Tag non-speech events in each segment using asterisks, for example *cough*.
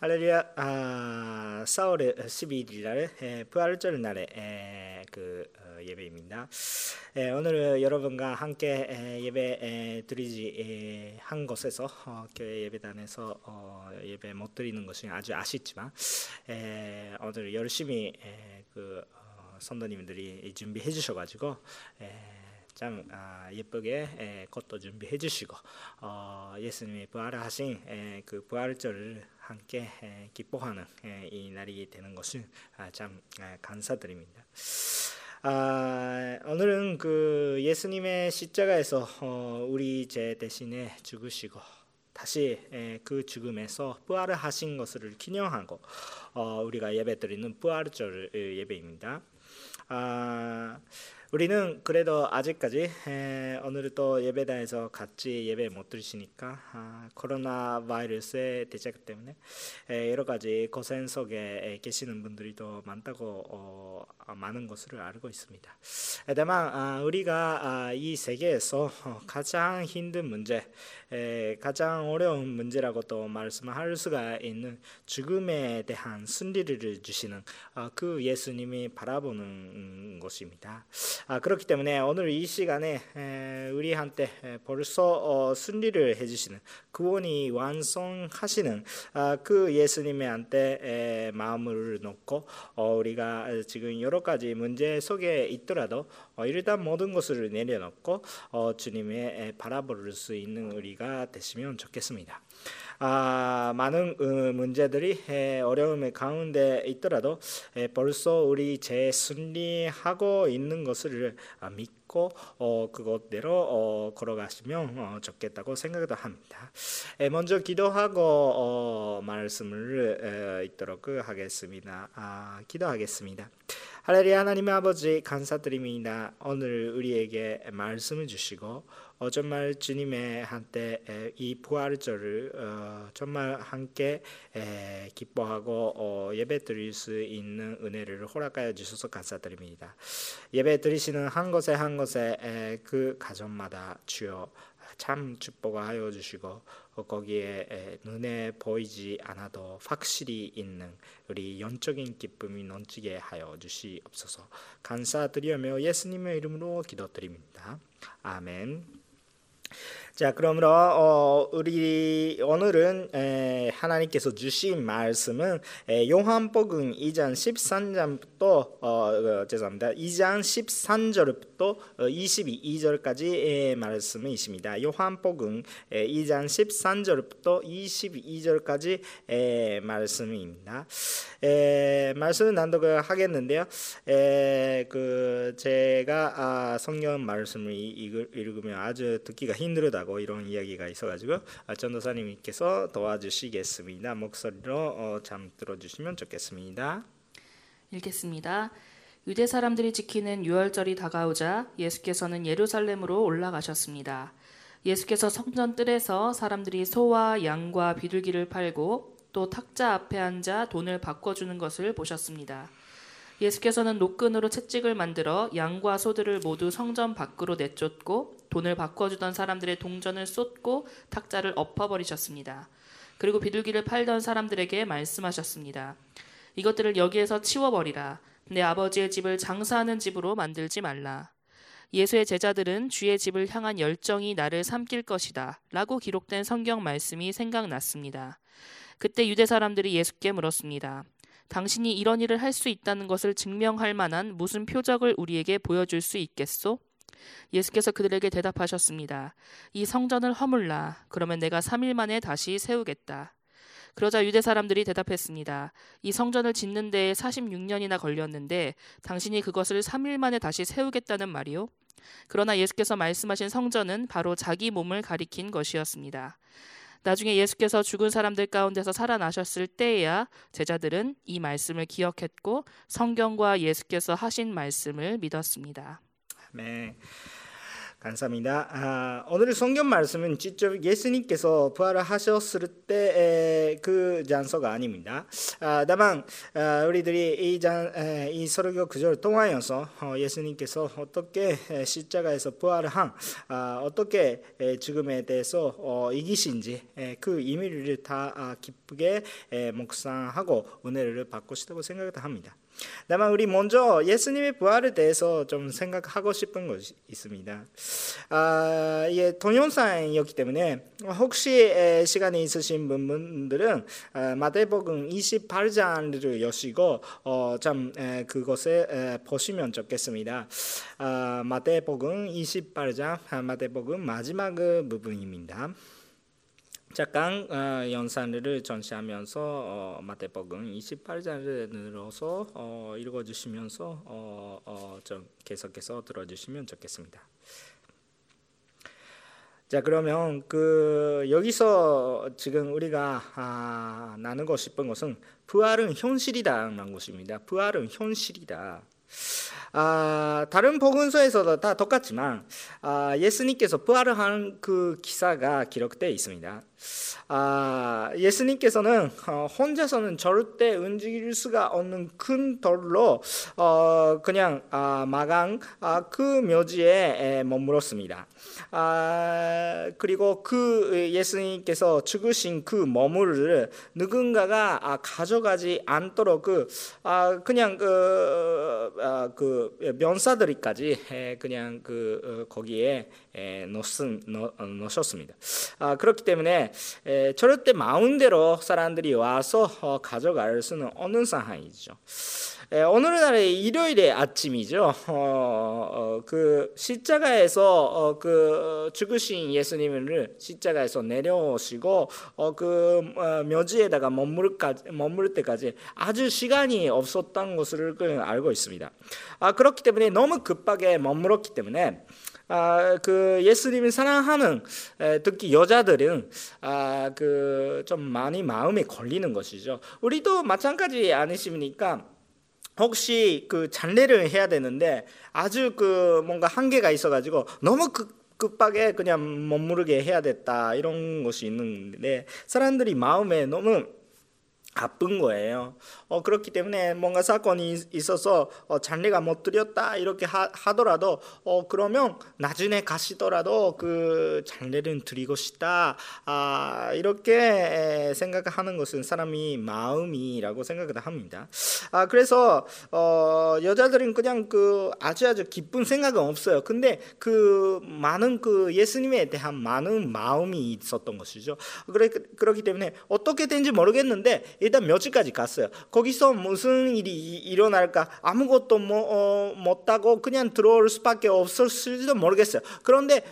할렐루야 아, 4월 12일 날 에, 부활절 날의 에, 그 어, 예배입니다. 에, 오늘 여러분과 함께 에, 예배 에, 드리지 에, 한 곳에서 어, 교회 예배단에서 어, 예배 못 드리는 것이 아주 아쉽지만 에, 오늘 열심히 에, 그 어, 선도님들이 준비해 주셔가지고 참 아, 예쁘게 에, 꽃도 준비해 주시고 어, 예수님이 부활하신 에, 그 부활절을 함께 에, 기뻐하는 에, 이 날이 되는 것을 아, 참 에, 감사드립니다. 아, 오늘은 그 예수님의 십자가에서 어, 우리 죄 대신에 죽으시고 다시 그 죽음에서 부활을 하신 것을 기념하고 어, 우리가 예배드리는 부활절 예배입니다. 아, 우리는 그래도 아직까지 에, 오늘 또 예배단에서 같이 예배 못 드시니까 아, 코로나 바이러스의 대책 때문에 에, 여러 가지 고생 속에 계시는 분들이 더 많다고 어, 많은 것을 알고 있습니다. 다만 아, 우리가 아, 이 세계에서 가장 힘든 문제, 에, 가장 어려운 문제라고 또 말씀할 수가 있는 죽음에 대한 순리를 주시는 어, 그 예수님이 바라보는 것입니다. 아, 그렇기 때문에 오늘 이 시간에 우리한테 벌써 어, 순리를 해주시는 구원이 완성하시는 아, 그 예수님한테 마음을 놓고 어, 우리가 지금 여러 가지 문제 속에 있더라도 어, 일단 모든 것을 내려놓고 주님의 바라볼 수 있는 우리가 되시면 좋겠습니다. 아, 많은 어, 문제들이 어려움의 가운데 있더라도 벌써 우리 재순리하고 있는 것을 아, 믿고 어, 그것대로 어, 걸어가시면 어, 좋겠다고 생각도 합니다. 에, 먼저 기도하고 어, 말씀을 에, 있도록 하겠습니다. 아, 기도하겠습니다. 할렐루야 하나님 아버지 감사드립니다. 오늘 우리에게 말씀을 주시고 어, 정말 주님의 한때 이 부활절을 어, 정말 함께 에, 기뻐하고 어, 예배 드릴 수 있는 은혜를 허락하여 주셔서 감사드립니다. 예배 드리시는 한 곳에 한 곳에 에, 그 가정마다 주여 참 축복하여 주시고 어, 거기에 눈에 보이지 않아도 확실히 있는 우리 영적인 기쁨이 넘치게 하여 주시옵소서 감사드리며 예수님의 이름으로 기도드립니다. 아멘. 자, 그러므로 어, 우리 오늘은 에, 하나님께서 주신 말씀은 에, 요한복음 2장 13장부터 어, 어, 죄송합니다. 2장 13절부터 22절까지의 말씀이 있습니다. 요한복음 2장 13절부터 22절까지 의 말씀입니다. 에, 말씀은 난독을 하겠는데요. 에, 그 제가 아, 성경 말씀을 읽으면 아주 듣기가 힘들다고 이런 이야기가 있어가지고 아, 전도사님께서 도와주시겠습니다. 목소리로 어, 참 들어주시면 좋겠습니다. 읽겠습니다. 유대 사람들이 지키는 유월절이 다가오자 예수께서는 예루살렘으로 올라가셨습니다. 예수께서 성전 뜰에서 사람들이 소와 양과 비둘기를 팔고 또 탁자 앞에 앉아 돈을 바꿔주는 것을 보셨습니다. 예수께서는 노끈으로 채찍을 만들어 양과 소들을 모두 성전 밖으로 내쫓고 돈을 바꿔주던 사람들의 동전을 쏟고 탁자를 엎어버리셨습니다. 그리고 비둘기를 팔던 사람들에게 말씀하셨습니다. 이것들을 여기에서 치워버리라. 내 아버지의 집을 장사하는 집으로 만들지 말라. 예수의 제자들은 주의 집을 향한 열정이 나를 삼킬 것이다. 라고 기록된 성경 말씀이 생각났습니다. 그때 유대 사람들이 예수께 물었습니다. 당신이 이런 일을 할 수 있다는 것을 증명할 만한 무슨 표적을 우리에게 보여줄 수 있겠소? 예수께서 그들에게 대답하셨습니다. 이 성전을 허물라. 그러면 내가 3일 만에 다시 세우겠다. 그러자 유대 사람들이 대답했습니다. 이 성전을 짓는 데에 46년이나 걸렸는데 당신이 그것을 3일 만에 다시 세우겠다는 말이요? 그러나 예수께서 말씀하신 성전은 바로 자기 몸을 가리킨 것이었습니다. 나중에 예수께서 죽은 사람들 가운데서 살아나셨을 때에야 제자들은 이 말씀을 기억했고 성경과 예수께서 하신 말씀을 믿었습니다. 네. 감사합니다. 아, 오늘 성경 말씀은 직접 예수님께서 부활하셨을 때그 장소가 아닙니다. 아, 다만 아, 우리들이 이, 장, 에, 이 설교 구절 통하여서 어, 예수님께서 어떻게 십자가에서 부활한 아, 어떻게 죽음에 대해서 어, 이기신지 에, 그 의미를 다 아, 기쁘게 에, 묵상하고 은혜를 받고 싶다고 생각합니다. 다만 우리 먼저 예수님의 부활에 대해서 좀 생각하고 싶은 것이 있습니다. 아, 이게 동영상이었기 때문에 혹시 시간이 있으신 분들은 아, 마태복음 28장을 여시고 어, 참 그것에 보시면 좋겠습니다. 아, 마태복음 28장 아, 마태복음 마지막 부분입니다. 잠깐 어, 연산을 전시하면서 어, 마태복음 28장을 늘어서 어, 읽어주시면서 어, 어, 좀 계속해서 들어주시면 좋겠습니다. 자 그러면 그 여기서 지금 우리가 아, 나누고 싶은 것은 부활은 현실이다라는 것입니다. 부활은 현실이다. 아, 다른 복음서에서도 다 똑같지만 아, 예수님께서 부활을 한 그 기사가 기록되어 있습니다. 아, 예수님께서는 어, 혼자서는 절대 움직일 수가 없는 큰 돌로 어, 그냥 아, 마강 아, 그 묘지에 머물었습니다. 아, 그리고 그 예수님께서 죽으신 그 머물을 누군가가 아, 가져가지 않도록 그 아, 그냥 그, 아, 그 면사들이까지 그냥 그 어, 거기에 넣으셨습니다. 아, 그렇기 때문에 절대 마음대로 사람들이 와서 어, 가져갈 수는 없는 상황이죠. 오늘날의 일요일의 아침이죠. 어, 어, 그 십자가에서 어, 그 죽으신 예수님을 십자가에서 내려오시고 어, 그 어, 묘지에다가 머물 때까지 아주 시간이 없었던 것을 그 알고 있습니다. 아, 그렇기 때문에 너무 급하게 머물었기 때문에 아, 그 예수님을 사랑하는 에, 특히 여자들은 아, 그좀 많이 마음에 걸리는 것이죠. 우리도 마찬가지 아니십니까? 혹시 그 잔례를 해야 되는데 아주 그 뭔가 한계가 있어가지고 너무 그 급하게 그냥 머무르게 해야 됐다 이런 것이 있는데 사람들이 마음에 너무 아픈 거예요. 어, 그렇기 때문에 뭔가 사건이 있어서 어, 잔례가 못 드렸다 이렇게 하, 더라도 어, 그러면 나중에 가시더라도 그 잔례를 드리고 싶다 아, 이렇게 생각하는 것은 사람이 마음이라고 생각을 합니다. 아, 그래서 어, 여자들은 그냥 그 아주 아주 기쁜 생각은 없어요. 근데 그 많은 그 예수님에 대한 많은 마음이 있었던 것이죠. 그래 그렇기 때문에 어떻게 된지 모르겠는데 일단 며칠까지 갔어요. 거기서 무슨 일이 일어날까 아무것도 뭐, 어, 못하고 그냥 들어올 수밖에 없었을지도 모르겠어요. 그런데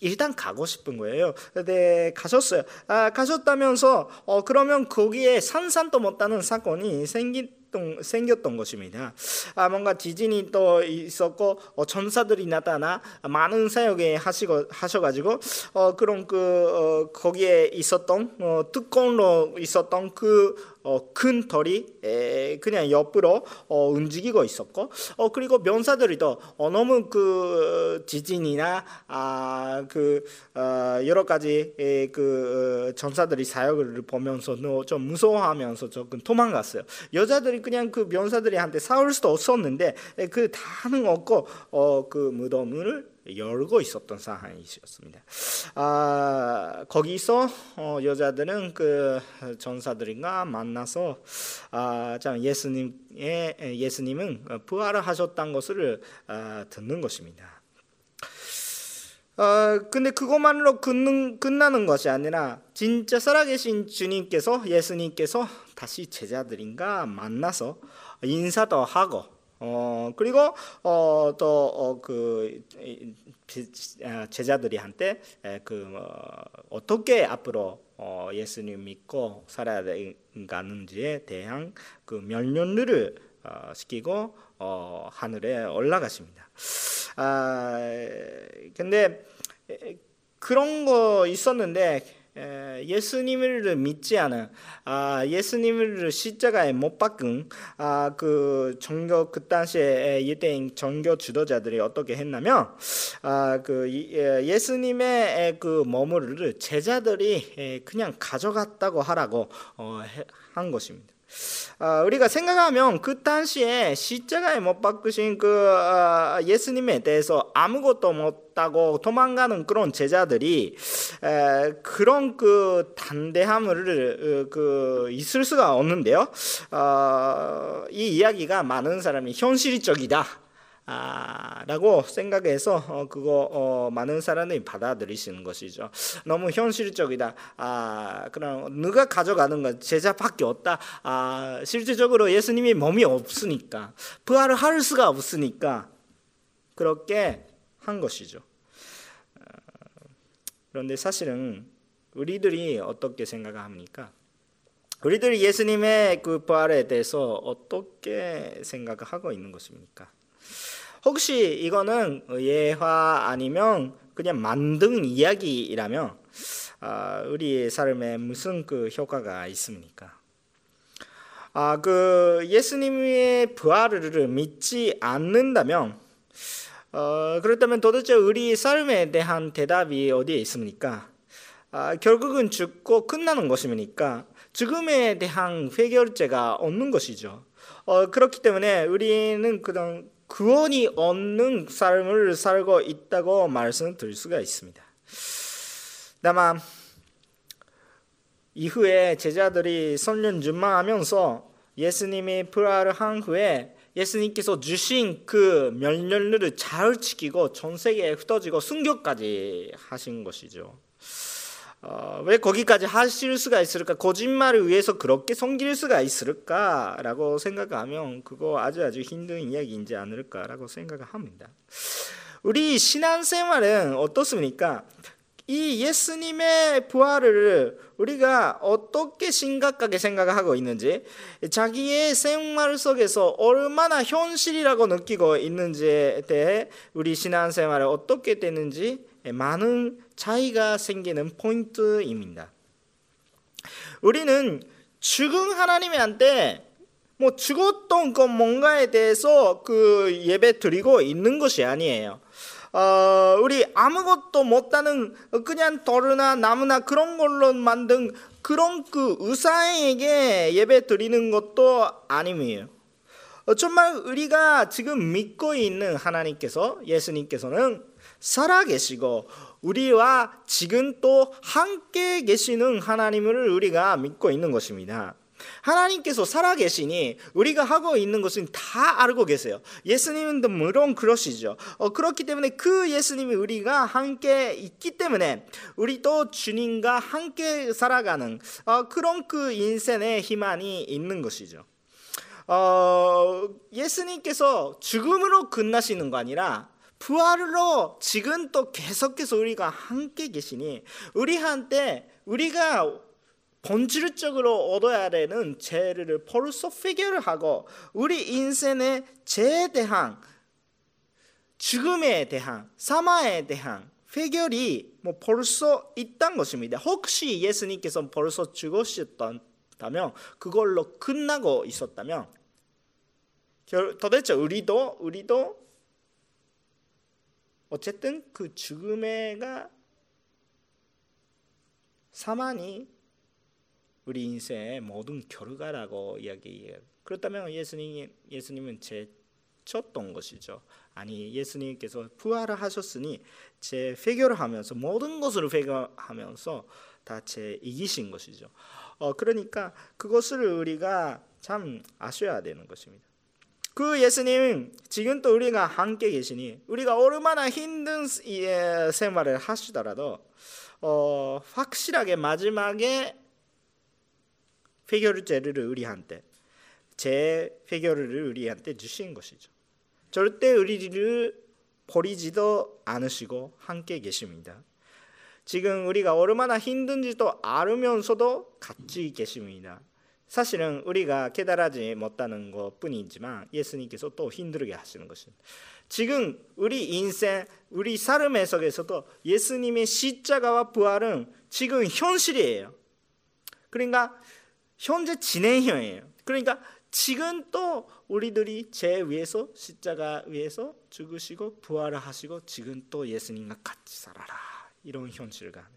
일단 가고 싶은 거예요. 네, 가셨어요. 아, 가셨다면서 어, 그러면 거기에 산산도 못하는 사건이 생긴 생겼던 것입니다. 아, 뭔가 지진이 또 있었고 어, 전사들이 나타나 많은 사역에 하시고 하셔가지고 어, 그런 그 어, 거기에 있었던 어, 특권로 있었던 그 어, 큰 털이 에, 그냥 옆으로 어, 움직이고 있었고 어, 그리고 면사들이 또 어, 너무 그 지진이나 아, 그 어, 여러 가지 에, 그 어, 전사들이 사역을 보면서 좀 무서워하면서 조금 도망갔어요. 여자들이 그냥 그 면사들이한테 싸울 수도 없었는데 에, 그 다는 없고 어, 그 무덤을 열고 있었던 상황이었습니다. 아, 거기서 어, 여자들은 그 전사들과 만나서 아, 참 예수님의 예수님은 부활을 하셨다는 것을 아, 듣는 것입니다. 어, 근데 그것만으로 끝는, 끝나는 것이 아니라 진짜 살아계신 주님께서 예수님께서 다시 제자들인가 만나서 인사도 하고 어 그리고 어 또그 어, 아, 제자들이 한테 그 어, 어떻게 앞으로 어, 예수님 믿고 살아야 되는지에 대한 그 면면을 어, 시키고 어, 하늘에 올라가십니다. 아 근데 그런 거 있었는데 예수님을 믿지 않은 아, 예수님을 십자가에 못 박은 아, 그 종교 그 당시에 유대인 종교 지도자들이 어떻게 했냐면 아, 그 예수님의 그 머물을 제자들이 그냥 가져갔다고 하라고 어, 한 것입니다. 어, 우리가 생각하면 그 당시에 십자가에 못 박으신 그 어, 예수님에 대해서 아무것도 못하고 도망가는 그런 제자들이 에, 그런 그 단대함을 어, 그 있을 수가 없는데요. 어, 이 이야기가 많은 사람이 현실적이다. 아, 라고 생각해서 어, 그거 어, 많은 사람들이 받아들이시는 것이죠. 너무 현실적이다. 아, 그럼 누가 가져가는 건 제자밖에 없다. 아, 실질적으로 예수님이 몸이 없으니까 부활을 할 수가 없으니까 그렇게 한 것이죠. 아, 그런데 사실은 우리들이 어떻게 생각합니까? 우리들이 예수님의 그 부활에 대해서 어떻게 생각하고 있는 것입니까? 혹시 이거는 예화 아니면 그냥 만든 이야기라면 아, 우리 삶에 무슨 그 효과가 있습니까? 아, 그 예수님의 부활을 믿지 않는다면 어, 그렇다면 도대체 우리 삶에 대한 대답이 어디에 있습니까? 아, 결국은 죽고 끝나는 것입니까? 죽음에 대한 해결제가 없는 것이죠. 어, 그렇기 때문에 우리는 그런 구원이 없는 삶을 살고 있다고 말씀드릴 수가 있습니다. 다만 이후에 제자들이 선년 준마하면서 예수님이 부활을 한 후에 예수님께서 주신 그 멸렬을 잘 지키고 전 세계에 흩어지고 순교까지 하신 것이죠. 어, 왜 거기까지 하실 수가 있을까? 거짓말을 위해서 그렇게 섬길 수가 있을까라고 생각하면 그거 아주 아주 힘든 이야기인지 않을까라고 생각합니다. 우리 신앙생활은 어떻습니까? 이 예수님의 부활을 우리가 어떻게 심각하게 생각하고 있는지, 자기의 생활 속에서 얼마나 현실이라고 느끼고 있는지에 대해 우리 신앙생활을 어떻게 되는지 많은 차이가 생기는 포인트입니다. 우리는 죽은 하나님한테 뭐 죽었던 것 뭔가에 대해서 그 예배 드리고 있는 것이 아니에요. 어, 우리 아무것도 못하는 그냥 돌이나 나무나 그런 걸로 만든 그런 그 의사에게 예배 드리는 것도 아니에요. 어, 정말 우리가 지금 믿고 있는 하나님께서 예수님께서는 살아계시고 우리와 지금 또 함께 계시는 하나님을 우리가 믿고 있는 것입니다. 하나님께서 살아계시니 우리가 하고 있는 것은 다 알고 계세요. 예수님도 물론 그러시죠. 어, 그렇기 때문에 그 예수님이 우리가 함께 있기 때문에 우리도 주님과 함께 살아가는 어, 그런 그 인생의 희망이 있는 것이죠. 어, 예수님께서 죽음으로 끝나시는 거 아니라 부활로 지금 또 계속해서 우리가 함께 계시니 우리한테 우리가 본질적으로 얻어야 되는 죄를 벌써 해결을 하고 우리 인생의 죄에 대한 죽음에 대한 사마에 대한 해결이 뭐 벌써 있단 것입니다. 혹시 예수님께서 벌써 죽으셨다면 그걸로 끝나고 있었다면 도대체 우리도 우리도 어쨌든 그 죽음에가 사망이 우리 인생의 모든 결과라고 이야기해요. 그렇다면 예수님 예수님은 제쳤던 것이죠. 아니 예수님께서 부활을 하셨으니 제 회개를 하면서 모든 것을 회개하면서 다 제 이기신 것이죠. 어, 그러니까 그것을 우리가 참 아셔야 되는 것입니다. 그 예수님 지금 또 우리가 함께 계시니 우리가 얼마나 힘든 생활을 하시더라도 어, 확실하게 마지막에 회결제를 우리한테 제 회결을 우리한테 주신 것이죠. 절대 우리를 버리지도 않으시고 함께 계십니다. 지금 우리가 얼마나 힘든지도 알면서도 같이 계십니다. 사실은 우리가 깨달아지 못하는 것뿐이지만 예수님께서 또 힘들게 하시는 것입니다. 지금 우리 인생, 우리 삶의 속에서도 예수님의 십자가와 부활은 지금 현실이에요. 그러니까 현재 진행형이에요. 그러니까 지금 또 우리들이 제 위에서 십자가 위에서 죽으시고 부활을 하시고 지금 또 예수님과 같이 살아라 이런 현실과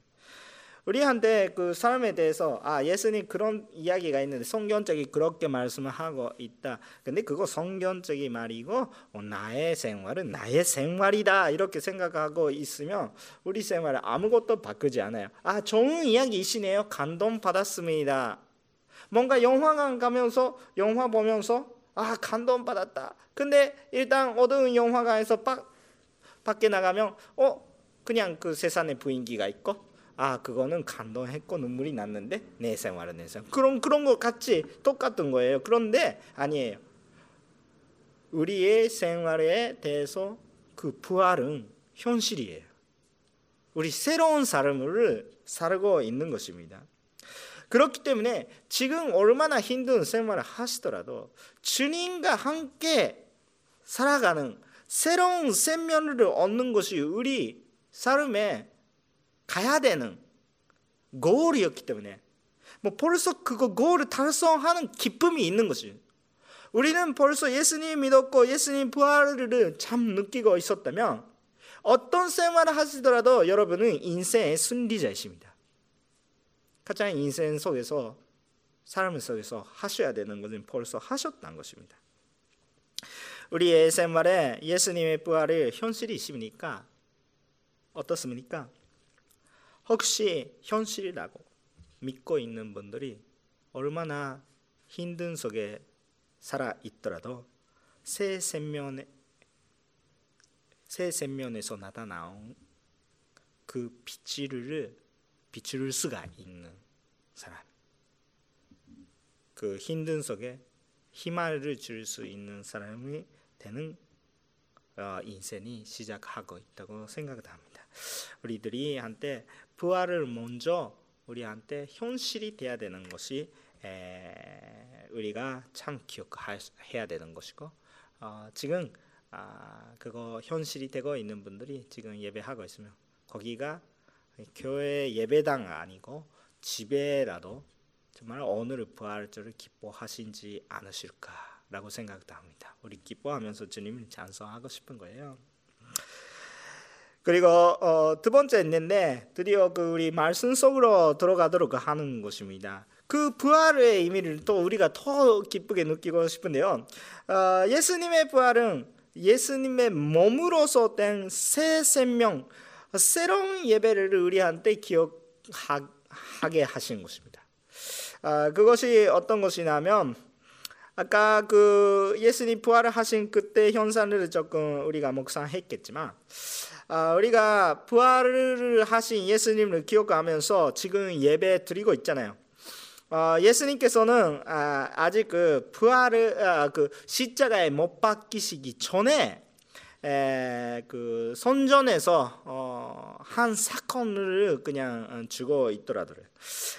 우리한테 그 삶에 대해서 아 예수님 그런 이야기가 있는데 성경적이 그렇게 말씀을 하고 있다. 근데 그거 성경적인 말이고 어, 나의 생활은 나의 생활이다 이렇게 생각하고 있으면 우리 생활을 아무것도 바꾸지 않아요. 아 좋은 이야기이시네요. 감동 받았습니다. 뭔가 영화관 가면서 영화 보면서 아 감동 받았다. 근데 일단 어두운 영화관에서 빡 밖에 나가면 어 그냥 그 세상의 분위기가 있고 아 그거는 감동했고 눈물이 났는데 내 생활은 내 생활 그런 그런 거 같이 똑같은 거예요. 그런데 아니에요. 우리의 생활에 대해서 그 부활은 현실이에요. 우리 새로운 삶을 살고 있는 것입니다. 그렇기 때문에 지금 얼마나 힘든 생활을 하시더라도 주님과 함께 살아가는 새로운 생명을 얻는 것이 우리 삶의 가야 되는 고울이었기 때문에 뭐 벌써 그거 고울을 달성하는 기쁨이 있는 것이 우리는 벌써 예수님 믿었고 예수님 부활을 참 느끼고 있었다면 어떤 생활을 하시더라도 여러분은 인생의 순리자이십니다. 가장 인생 속에서 삶 속에서 하셔야 되는 것은 벌써 하셨다는 것입니다. 우리의 생활에 예수님의 부활을 현실이십니까? 어떻습니까? 혹시 현실이라고 믿고 있는 분들이 얼마나 힘든 속에 살아 있더라도 새 생명에 새 생명에서 나타나온 그 빛을 비출 수가 있는 사람. 그 힘든 속에 희망을 줄 수 있는 사람이 되는 어, 인생이 시작하고 있다고 생각합니다. 우리들이 한때 부활을 먼저 우리한테 현실이 돼야 되는 것이 우리가 참 기억해야 되는 것이고 어, 지금 아, 그거 현실이 되고 있는 분들이 지금 예배하고 있으면 거기가 교회 예배당 아니고 집에라도 정말 오늘 부활절을 기뻐하신지 않으실까라고 생각합니다. 우리 기뻐하면서 주님을 찬송하고 싶은 거예요. 그리고 어, 두 번째 있는데 드디어 그 우리 말씀 속으로 들어가도록 하는 것입니다. 그 부활의 의미를 또 우리가 더 기쁘게 느끼고 싶은데요. 어, 예수님의 부활은 예수님의 몸으로서 된 새 생명, 새로운 예배를 우리한 테 기억하게 하신 것입니다. 어, 그것이 어떤 것이냐면 아까 그 예수님 부활을 하신 그때 현상을 조금 우리가 묵상했겠지만 아, 우리가 부활을 하신 예수님을 기억하면서 지금 예배 드리고 있잖아요. 어, 예수님께서는 아, 직 그 부활을 아, 그 십자가에 못 박히시기 전에 에, 그 선전에서 어, 한 사건을 그냥 주고 있더라고요.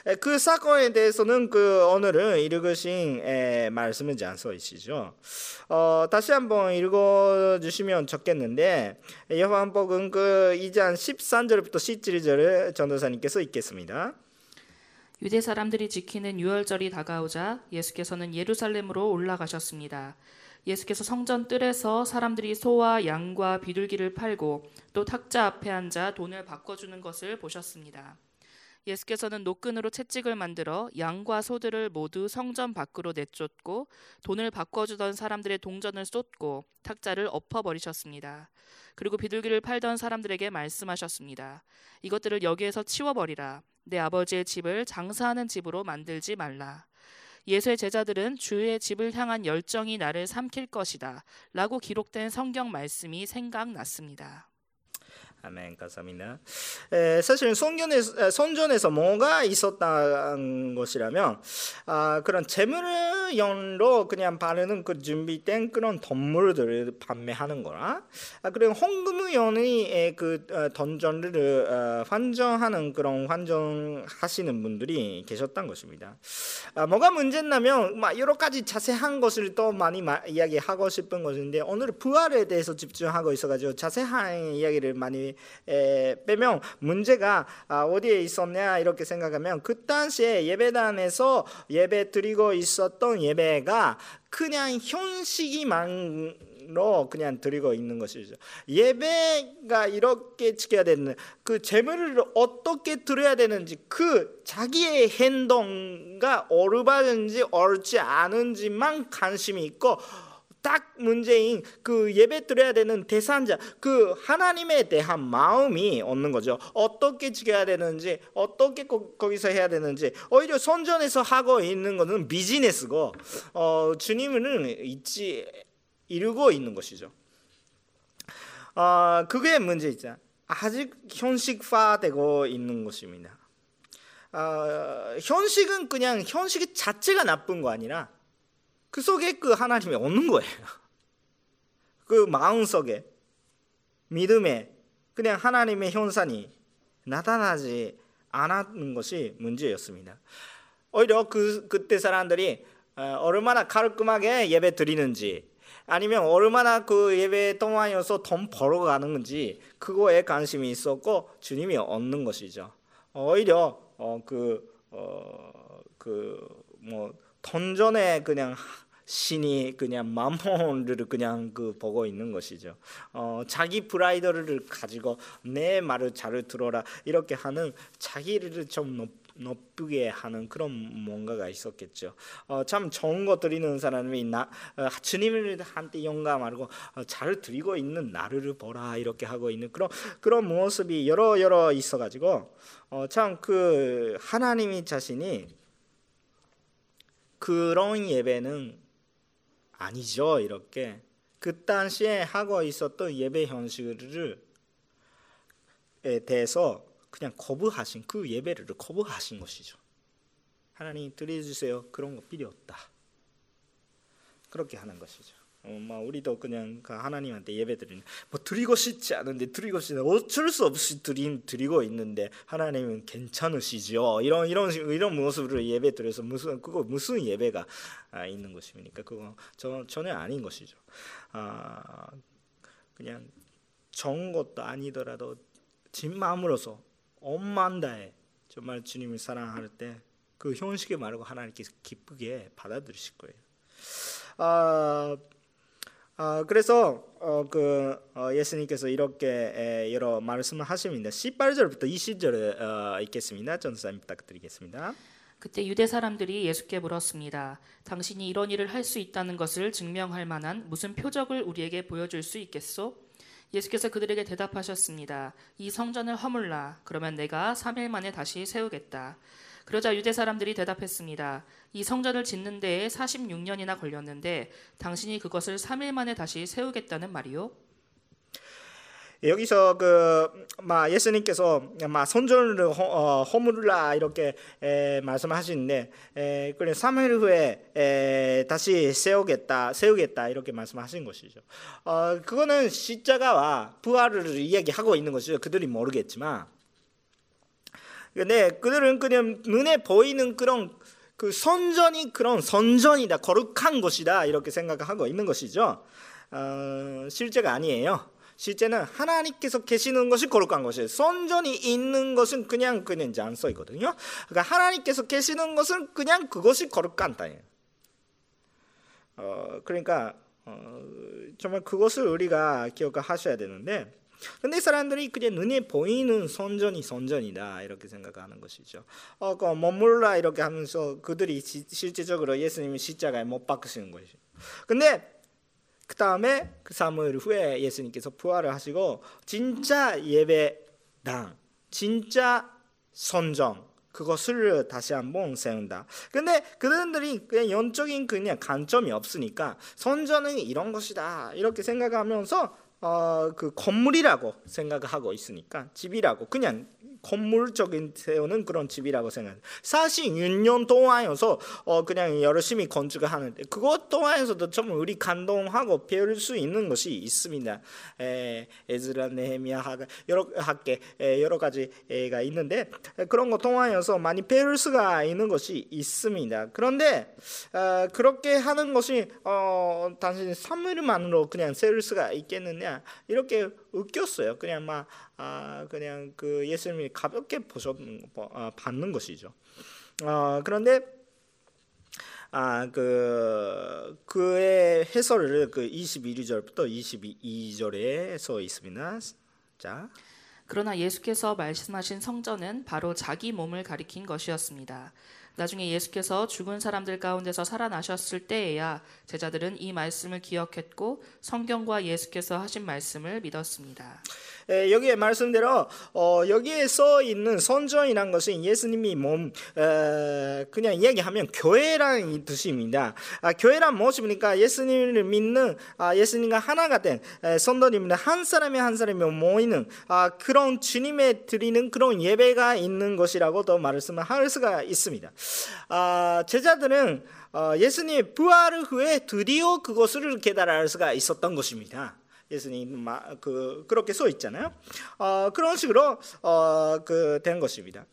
에, 그 사건에 대해서는 그 오늘은 읽으신 에, 말씀은 써 있시죠. 어, 다시 한번 읽어주시면 좋겠는데 요한복음 그 2장 13절부터 17절을 전도사님께서 읽겠습니다. 유대 사람들이 지키는 유월절이 다가오자 예수께서는 예루살렘으로 올라가셨습니다. 예수께서 성전 뜰에서 사람들이 소와 양과 비둘기를 팔고 또 탁자 앞에 앉아 돈을 바꿔주는 것을 보셨습니다. 예수께서는 노끈으로 채찍을 만들어 양과 소들을 모두 성전 밖으로 내쫓고 돈을 바꿔주던 사람들의 동전을 쏟고 탁자를 엎어버리셨습니다. 그리고 비둘기를 팔던 사람들에게 말씀하셨습니다. 이것들을 여기에서 치워버리라. 내 아버지의 집을 장사하는 집으로 만들지 말라. 예수의 제자들은 주의 집을 향한 열정이 나를 삼킬 것이다. 라고 기록된 성경 말씀이 생각났습니다. 아멘 감사합니다. 에, 사실 성전에서, 선전에서 뭐가 있었다는 것이라면 아, 그런 재물을 홍금무연로 그냥 바르는 그 준비된 그런 덤물들을 판매하는 거라. 아, 그리고 홍금무연의 그 어, 던전을 어, 환전하는 그런 환전하시는 분들이 계셨던 것입니다. 아, 뭐가 문제냐면 막 여러 가지 자세한 것을 또 많이 마, 이야기하고 싶은 것인데 오늘 부활에 대해서 집중하고 있어가지고 자세한 이야기를 많이 에, 빼면 문제가 아, 어디에 있었냐 이렇게 생각하면 그 당시에 예배단에서 예배 드리고 있었던 예배가 그냥 현식이만 로 그냥 드리고 있는 것이죠. 예배가 이렇게 지켜야 되는 그 제물을 어떻게 드려야 되는지 그 자기의 행동과 올바른지 옳지 않은지만 관심이 있고 딱 문제인 그 예배 드려야 되는 대상자 그 하나님에 대한 마음이 없는 거죠. 어떻게 지켜야 되는지 어떻게 거, 기서 해야 되는지 오히려 선전에서 하고 있는 것은 비즈니스고 어, 주님은 잊지 이루고 있는 것이죠. 어, 그게 문제이죠. 아직 현식화되고 있는 것입니다. 어, 현식은 그냥 현식 자체가 나쁜 거 아니라 그 속에 그 하나님이 없는 거예요. *laughs* 그 마음 속에 믿음에 그냥 하나님의 현상이 나타나지 않았는 것이 문제였습니다. 오히려 그 그때 사람들이 어, 얼마나 깔끔하게 예배 드리는지 아니면 얼마나 그 예배 동안이어서 돈 벌어가는 건지 그거에 관심이 있었고 주님이 얻는 것이죠. 오히려 어, 그 어 그뭐 던전에 그냥 신이 그냥 맘몬을 그냥 그 보고 있는 것이죠. 어, 자기 프라이드를 가지고 내 말을 잘 들어라 이렇게 하는 자기를 좀 높, 높게 하는 그런 뭔가가 있었겠죠. 어, 참 좋은 거 드리는 사람이 나 어, 주님한테 영감하고 어, 잘 드리고 있는 나를 보라 이렇게 하고 있는 그런 그런 모습이 여러 여러 있어가지고 어, 참 그 하나님이 자신이 그런 예배는 아니죠. 이렇게 그 당시에 하고 있었던 예배 형식을 에 대해서 그냥 거부하신 그 예배를 거부하신 것이죠. 하나님 드려주세요. 그런 거 필요 없다. 그렇게 하는 것이죠. 어, 막 우리도 그냥 그 하나님한테 예배드리는 뭐 드리고 싶지 않은데 드리고 싶은 어쩔 수 없이 드림 드리고 있는데 하나님은 괜찮으시죠 이런 이런 이런 모습으로 예배 드려서 무슨 그거 무슨 예배가 아, 있는 것입니까? 그거 저, 전혀 아닌 것이죠. 아 그냥 좋은 것도 아니더라도 진 마음으로서 엄만 다해 정말 주님을 사랑할 때그 현식의 말고 하나님께 기쁘게 받아들이실 거예요. 아 어, 그래서 어, 그 어, 예수님께서 이렇게 에, 여러 말씀을 하십니다. 18절부터 20절에 어, 읽겠습니다. 전사님 부탁드리겠습니다. 그때 유대 사람들이 예수께 물었습니다. 당신이 이런 일을 할 수 있다는 것을 증명할 만한 무슨 표적을 우리에게 보여줄 수 있겠소? 예수께서 그들에게 대답하셨습니다. 이 성전을 허물라. 그러면 내가 3일 만에 다시 세우겠다. 그러자 유대 사람들이 대답했습니다. 이 성전을 짓는 데에 46년이나 걸렸는데 당신이 그것을 3일 만에 다시 세우겠다는 말이요? 여기서 그 막 예수님께서 막 성전을 허, 어, 물라 이렇게 에, 말씀하시는데 에, 그래 3일 후에 에, 다시 세우겠다 세우겠다 이렇게 말씀하신 것이죠. 어, 그거는 십자가와 부활을 이야기하고 있는 것이죠. 그들이 모르겠지만 근데 그들은 그냥 눈에 보이는 그런 그 선전이 그런 선전이다 거룩한 것이다 이렇게 생각하고 있는 것이죠. 어, 실제가 아니에요. 실제는 하나님께서 계시는 것이 거룩한 것이에요. 선전이 있는 것은 그냥 그냥 잔소이거든요. 그러니까 하나님께서 계시는 것은 그냥 그것이 거룩한 땅이에요. 어, 그러니까 어, 정말 그것을 우리가 기억하셔야 되는데 근데 사람들이 그냥 눈에 보이는 선전이 선전이다 이렇게 생각하는 것이죠. 어, 그 머물라 이렇게 하면서 그들이 시, 실제적으로 예수님이 십자가에 못 박으시는 것이죠. 근데 그 다음에 그 3일 후에 예수님께서 부활을 하시고 진짜 예배당, 진짜 선전 그것을 다시 한번 세운다. 근데 그들이 그냥 영적인 그냥 관점이 없으니까 선전은 이런 것이다 이렇게 생각하면서 어, 그 건물이라고 생각하고 있으니까 집이라고 그냥 건물적인 세우는 그런 집이라고 생각해요. 사실 6년 동안여서 어 그냥 열심히 건축하는데 그것 동안에서도 좀 우리 감동하고 배울 수 있는 것이 있습니다. 에, 에즈라 네헤미야 하가 여러 학계 에, 여러 가지가 있는데 그런 것 동안여서 많이 배울 수가 있는 것이 있습니다. 그런데 어, 그렇게 하는 것이 어, 단순히 선물만으로 그냥 세울 수가 있겠느냐 이렇게 웃겼어요. 그냥 막 아, 그냥 그 예수님이 가볍게 보셨는 어, 받는 것이죠. 어, 그런데 아, 그 그의 해설을 그 21절부터 22절에 서 있습니다. 자. 그러나 예수께서 말씀하신 성전은 바로 자기 몸을 가리킨 것이었습니다. 나중에 예수께서 죽은 사람들 가운데서 살아나셨을 때에야 제자들은 이 말씀을 기억했고 성경과 예수께서 하신 말씀을 믿었습니다. 에, 여기에 말씀대로 어, 여기에 써 있는 선전이란 것은 예수님이 몸 에, 그냥 이야기하면 교회라는 뜻입니다. 아, 교회란 무엇입니까? 예수님을 믿는 아, 예수님과 하나가 된 에, 선도입니다. 한 사람이 한 사람이 모이는 아, 그런 주님의 드리는 그런 예배가 있는 것이라고도 말씀을 할 수가 있습니다. 아, 제자들은 어, 예수님 부활 후에 드디어 그것을 깨달을 수가 있었던 것입니다. 예수님 그 그렇게 써 있잖아요. 어, 그런 식으로 어, 그 된 것입니다.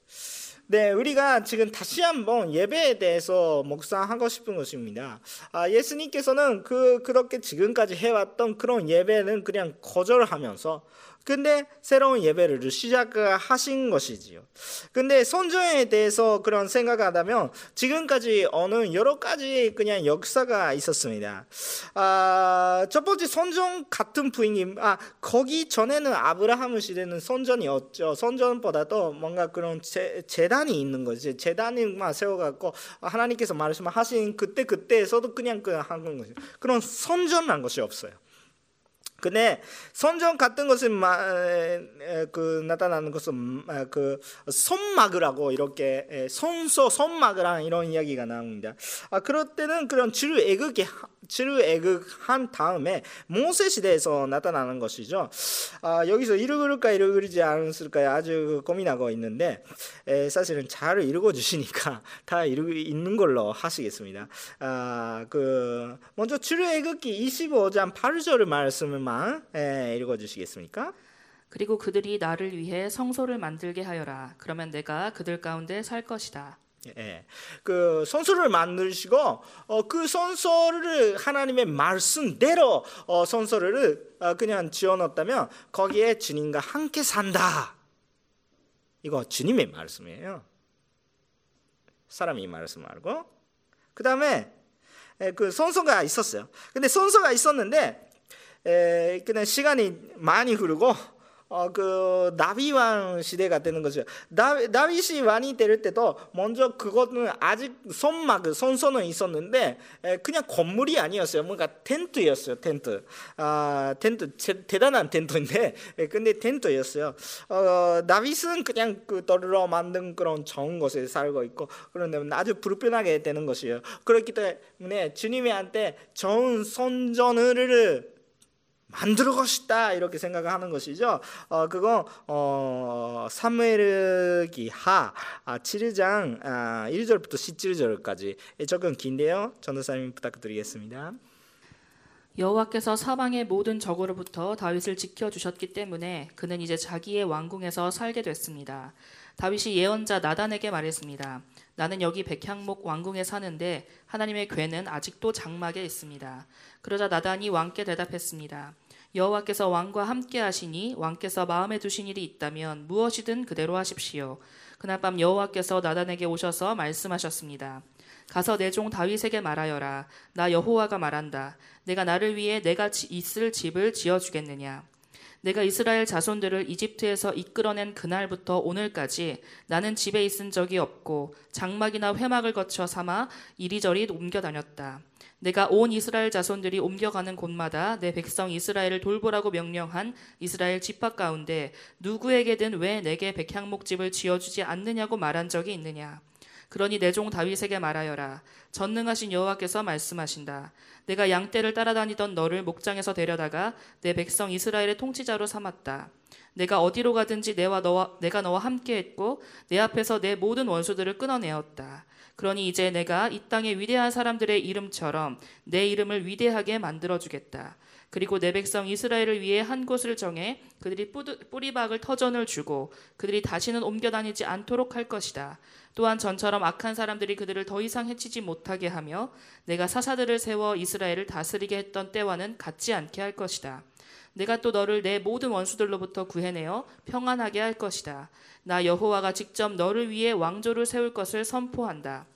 네, 우리가 지금 다시 한번 예배에 대해서 묵상하고 싶은 것입니다. 아, 예수님께서는 그 그렇게 지금까지 해왔던 그런 예배는 그냥 거절하면서 근데 새로운 예배를 시작하신 것이지요. 근데 선전에 대해서 그런 생각하다면 지금까지 어느 여러 가지 그냥 역사가 있었습니다. 아, 첫 번째 선전 같은 부인이 아 거기 전에는 아브라함 시대는 선전이었죠. 선전보다도 뭔가 그런 제, 재단이 있는 거지. 재단이만 세워갖고 하나님께서 말씀하신 그때 그때에서도 그냥 그한 거죠. 그런 선전한 것이 없어요. 근데 선전 같은 것은 그 나타나는 것은 그 손막이라고 이렇게 손소 손막이라는 이런 이야기가 나옵니다. 아 그럴 때는 그런 주 애극이 주 애극한 다음에 모세 시대에서 나타나는 것이죠. 아 여기서 읽을까 읽지 않을까 아주 고민하고 있는데 에, 사실은 잘 읽어 주시니까 *laughs* 다 읽는 걸로 하시겠습니다. 아그 먼저 주 애극기 25장 8절 말씀을 말씀만 예, 읽어주시겠습니까? 그리고 그들이 나를 위해 성소를 만들게 하여라. 그러면 내가 그들 가운데 살 것이다. 예, 그 선소를 만드시고 어, 그 선소를 하나님의 말씀대로 어, 선소를 어, 그냥 지어놓았다면 거기에 주님과 함께 산다. 이거 주님의 말씀이에요. 사람이 말씀 말고 그 다음에 그 선소가 있었어요. 근데 선소가 있었는데 에, 그냥 시간이 많이 흐르고 어, 그 나비왕 시대가 되는 거죠. 나, 나비시 왕이 될 때도 먼저 그거는 아직 손막 손선은 있었는데 에, 그냥 건물이 아니었어요. 뭔가 텐트였어요. 텐트. 아 텐트 제, 대단한 텐트인데 에, 근데 텐트였어요. 어, 나비스는 그냥 그 떨어 만든 그런 좋은 곳에 살고 있고 그런데 아주 불편하게 되는 것이에요. 그렇기 때문에 주님한테 좋은 선전을 만들고 싶다 이렇게 생각하는 것이죠. 어, 그거 어, 사무엘기 하 아, 7장 아, 1절부터 17절까지 조금 긴데요. 전도사님 부탁드리겠습니다. 여호와께서 사방의 모든 적으로부터 다윗을 지켜 주셨기 때문에 그는 이제 자기의 왕궁에서 살게 됐습니다. 다윗이 예언자 나단에게 말했습니다. 나는 여기 백향목 왕궁에 사는데 하나님의 괴는 아직도 장막에 있습니다. 그러자 나단이 왕께 대답했습니다. 여호와께서 왕과 함께 하시니 왕께서 마음에 두신 일이 있다면 무엇이든 그대로 하십시오. 그날 밤 여호와께서 나단에게 오셔서 말씀하셨습니다. 가서 내 종 다윗에게 말하여라. 나 여호와가 말한다. 내가 나를 위해 내가 있을 집을 지어 주겠느냐. 내가 이스라엘 자손들을 이집트에서 이끌어낸 그날부터 오늘까지 나는 집에 있은 적이 없고 장막이나 회막을 거쳐 삼아 이리저리 옮겨 다녔다. 내가 온 이스라엘 자손들이 옮겨가는 곳마다 내 백성 이스라엘을 돌보라고 명령한 이스라엘 집합 가운데 누구에게든 왜 내게 백향목집을 지어주지 않느냐고 말한 적이 있느냐. 그러니 내 종 다윗에게 말하여라. 전능하신 여호와께서 말씀하신다. 내가 양떼를 따라다니던 너를 목장에서 데려다가 내 백성 이스라엘의 통치자로 삼았다. 내가 어디로 가든지 내와 너와 내가 너와 함께했고 내 앞에서 내 모든 원수들을 끊어내었다. 그러니 이제 내가 이 땅의 위대한 사람들의 이름처럼 내 이름을 위대하게 만들어 주겠다. 그리고 내 백성 이스라엘을 위해 한 곳을 정해 그들이 뿌리박을 터전을 주고 그들이 다시는 옮겨 다니지 않도록 할 것이다. 또한 전처럼 악한 사람들이 그들을 더 이상 해치지 못하게 하며 내가 사사들을 세워 이스라엘을 다스리게 했던 때와는 같지 않게 할 것이다. 내가 또 너를 내 모든 원수들로부터 구해내어 평안하게 할 것이다. 나 여호와가 직접 너를 위해 왕조를 세울 것을 선포한다.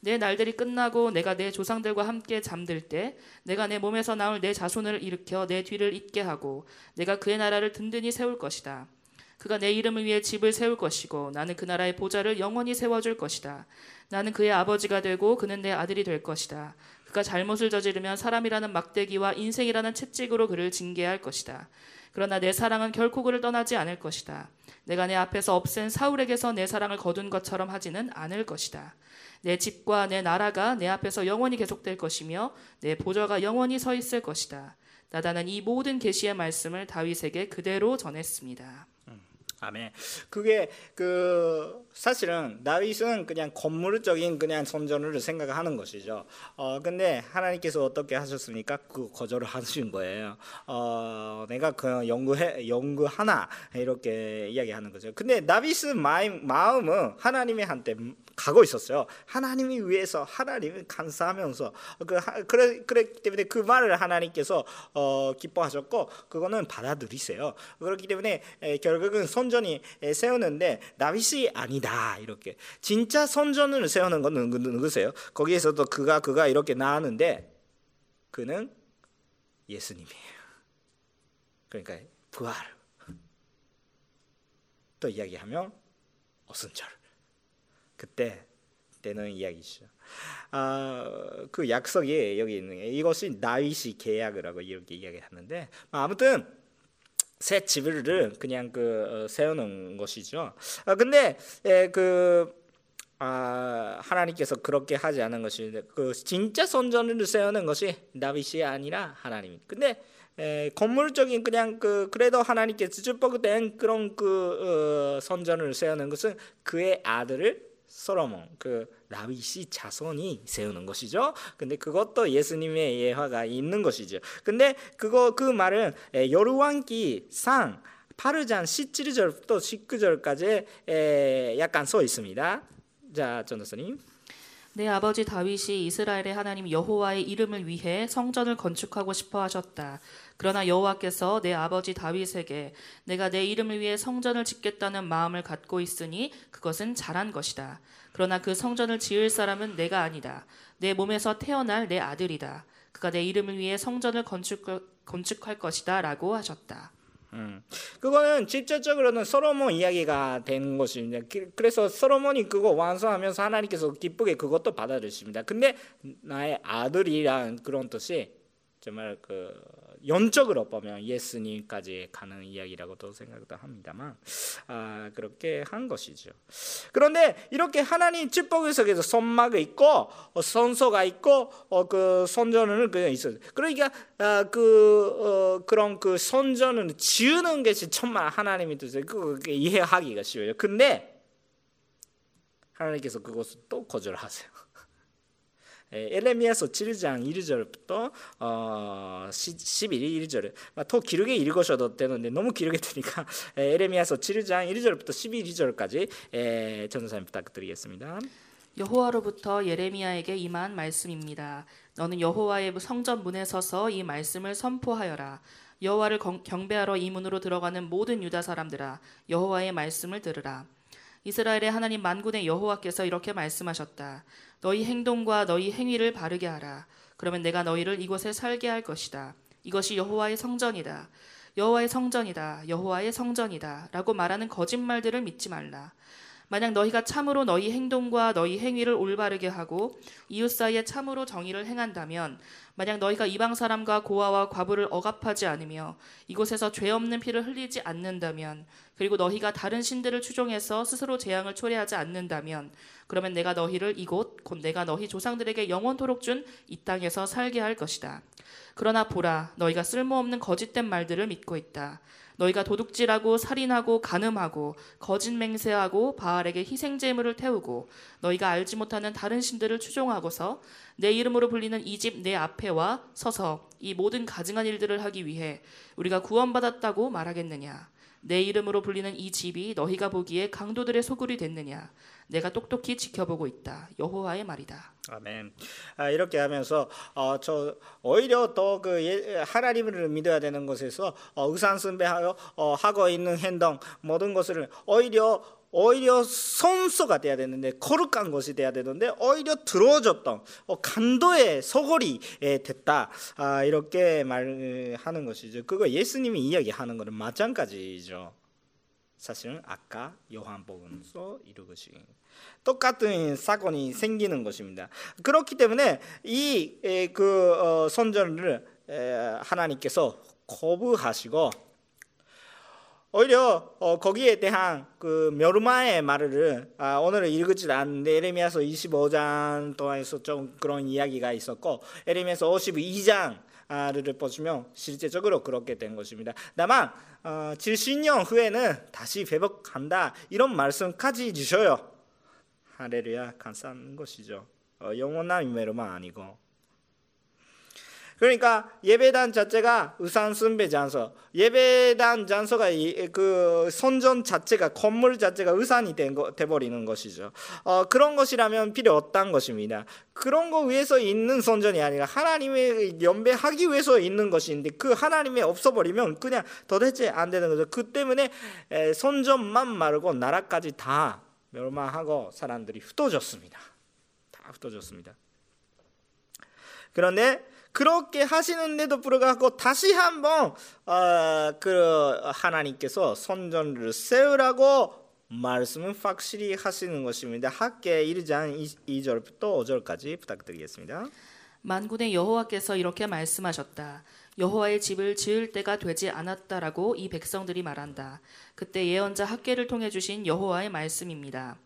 내 날들이 끝나고 내가 내 조상들과 함께 잠들 때 내가 내 몸에서 나올 내 자손을 일으켜 내 뒤를 잇게 하고 내가 그의 나라를 든든히 세울 것이다. 그가 내 이름을 위해 집을 세울 것이고 나는 그 나라의 보좌를 영원히 세워줄 것이다. 나는 그의 아버지가 되고 그는 내 아들이 될 것이다. 그가 잘못을 저지르면 사람이라는 막대기와 인생이라는 채찍으로 그를 징계할 것이다. 그러나 내 사랑은 결코 그를 떠나지 않을 것이다. 내가 내 앞에서 없앤 사울에게서 내 사랑을 거둔 것처럼 하지는 않을 것이다. 내 집과 내 나라가 내 앞에서 영원히 계속될 것이며 내 보좌가 영원히 서 있을 것이다. 나다는 이 모든 계시의 말씀을 다윗에게 그대로 전했습니다. 아멘. 그게 그 사실은 다윗은 그냥 건물적인 그냥 선전을 생각하는 것이죠. 어 근데 하나님께서 어떻게 하셨습니까? 그 거절을 하신 거예요. 어 내가 그 연구해 연구 하나 이렇게 이야기하는 거죠. 근데 다윗의 마음은 하나님의 한테 가고 있었어요. 하나님이 위해서 하나님을 감사하면서 그 그래 그랬기 때문에 그 말을 하나님께서 어, 기뻐하셨고 그거는 받아들이세요. 그렇기 때문에 에, 결국은 선 전이 에, 세우는데 다윗이 아니다 이렇게 진짜 선전을 세우는 건 누구, 누구세요? 거기에서도 그가 그가 이렇게 나왔는데 그는 예수님이에요. 그러니까 부활 또 이야기하면 오순절 그때 되는 이야기죠. 아, 그 약속이 여기 있는 게 이것이 다윗이 계약이라고 이렇게 이야기하는데 아무튼 새 집을 그냥 그 어, 세우는 것이죠. 아, 근데 에, 그 아, 하나님께서 그렇게 하지 않은 것이 그 진짜 선전을 세우는 것이 다윗이 아니라 하나님. 근데 에, 건물적인 그냥 그 그래도 하나님께서 축복된 그런 그 어, 선전을 세우는 것은 그의 아들을 솔로몬 그 다윗이 자손이 세우는 것이죠. 근데 그것도 예수님의 예화가 있는 것이죠. 근데 그거 그 말은 여루왕기 상 8장 17절부터 19절까지 약간 써 있습니다. 자, 전도사님. 내 아버지 다윗이 이스라엘의 하나님 여호와의 이름을 위해 성전을 건축하고 싶어 하셨다. 그러나 여호와께서 내 아버지 다윗에게 내가 내 이름을 위해 성전을 짓겠다는 마음을 갖고 있으니 그것은 잘한 것이다. 그러나 그 성전을 지을 사람은 내가 아니다. 내 몸에서 태어날 내 아들이다. 그가 내 이름을 위해 성전을 건축, 건축할 것이다 라고 하셨다. 음. 그거는 직접적으로는 솔로몬 이야기가 된 것입니다. 그래서 솔로몬이 그거 완성하면서 하나님께서 기쁘게 그것도 받아들이십니다. 근데 나의 아들이란 그런 뜻이 정말 그 연적으로 보면 예수님까지 가는 이야기라고도 생각도 합니다만 아, 그렇게 한 것이죠. 그런데 이렇게 하나님 축복의 속에서 선막이 있고 어, 선서가 있고 어, 그 선전은 그냥 있어요. 그러니까 아, 그 어, 그런 그 선전은 지우는 것이 정말 하나님의 뜻을 그 이해하기가 쉬워요. 근데 하나님께서 그것을 또 거절하세요. 에레미야서 7장 1절부터 어, 11, 1절 더 길게 읽으셔도 되는데 너무 길게 되니까 에레미야서 7장 1절부터 11, 2절까지 전사님 부탁드리겠습니다. 여호와로부터 예레미야에게 임한 말씀입니다. 너는 여호와의 성전 문에 서서 이 말씀을 선포하여라. 여호와를 경배하러 이 문으로 들어가는 모든 유다 사람들아 여호와의 말씀을 들으라. 이스라엘의 하나님 만군의 여호와께서 이렇게 말씀하셨다. 너희 행동과 너희 행위를 바르게 하라. 그러면 내가 너희를 이곳에 살게 할 것이다. 이것이 여호와의 성전이다. 여호와의 성전이다. 여호와의 성전이다 라고 말하는 거짓말들을 믿지 말라. 만약 너희가 참으로 너희 행동과 너희 행위를 올바르게 하고 이웃 사이에 참으로 정의를 행한다면 만약 너희가 이방 사람과 고아와 과부를 억압하지 않으며 이곳에서 죄 없는 피를 흘리지 않는다면 그리고 너희가 다른 신들을 추종해서 스스로 재앙을 초래하지 않는다면 그러면 내가 너희를 이곳 곧 내가 너희 조상들에게 영원토록 준 이 땅에서 살게 할 것이다. 그러나 보라 너희가 쓸모없는 거짓된 말들을 믿고 있다. 너희가 도둑질하고 살인하고 간음하고 거짓 맹세하고 바알에게 희생 제물을 태우고 너희가 알지 못하는 다른 신들을 추종하고서 내 이름으로 불리는 이 집 내 앞에와 서서 이 모든 가증한 일들을 하기 위해 우리가 구원받았다고 말하겠느냐 내 이름으로 불리는 이 집이 너희가 보기에 강도들의 소굴이 됐느냐? 내가 똑똑히 지켜보고 있다. 여호와의 말이다. 아멘. 아, 이렇게 하면서 어, 저 오히려 더그 예, 하나님을 믿어야 되는 것에서 어, 의상숭배하여 어, 하고 있는 행동 모든 것을 오히려 오히려 손소가 돼야 되는데 거룩한 것이 돼야 되는데 오히려 들어줬던 어, 간도의 소골이 됐다 아, 이렇게 말하는 것이죠. 그거 예수님이 이야기하는 거는 마찬가지죠. 사실은 아까 요한복음서 이루것이 똑같은 사건이 생기는 것입니다. 그렇기 때문에 이그 어, 선전을 하나님께서 거부하시고 오히려 어, 거기에 대한 그 멸마의 말을 아, 오늘은 읽지 않는데 에레미야서 25장 동안에서 좀 그런 이야기가 있었고 에레미야서 52장 를 보시면 실제적으로 그렇게 된 것입니다. 다만 어, 70년 후에는 다시 회복한다 이런 말씀까지 주셔요. 할렐루야 감사한 것이죠. 어, 영원한 유매로만 아니고 그러니까 예배단 자체가 의상 숭배 장소, 예배단 장소가 그 선전 자체가 건물 자체가 의산이 된 거, 돼버리는 것이죠. 어, 그런 것이라면 필요 없다는 것입니다. 그런 거 위해서 있는 선전이 아니라 하나님의 연배하기 위해서 있는 것인데 그 하나님이 없어버리면 그냥 도대체 안 되는 거죠. 그 때문에 선전만 말고 나라까지 다 멸망하고 사람들이 흩어졌습니다. 다 흩어졌습니다. 그런데 그렇게 하시는데도 불구하고 다시 한번 어, 그 하나님께서 선전을 세우라고 말씀은 확실히 하시는 것입니다. 학계 1장 2절부터 5절까지 부탁드리겠습니다. 만군의 여호와께서 이렇게 말씀하셨다. 여호와의 집을 지을 때가 되지 않았다라고 이 백성들이 말한다. 그때 예언자 학계를 통해 주신 여호와의 말씀입니다.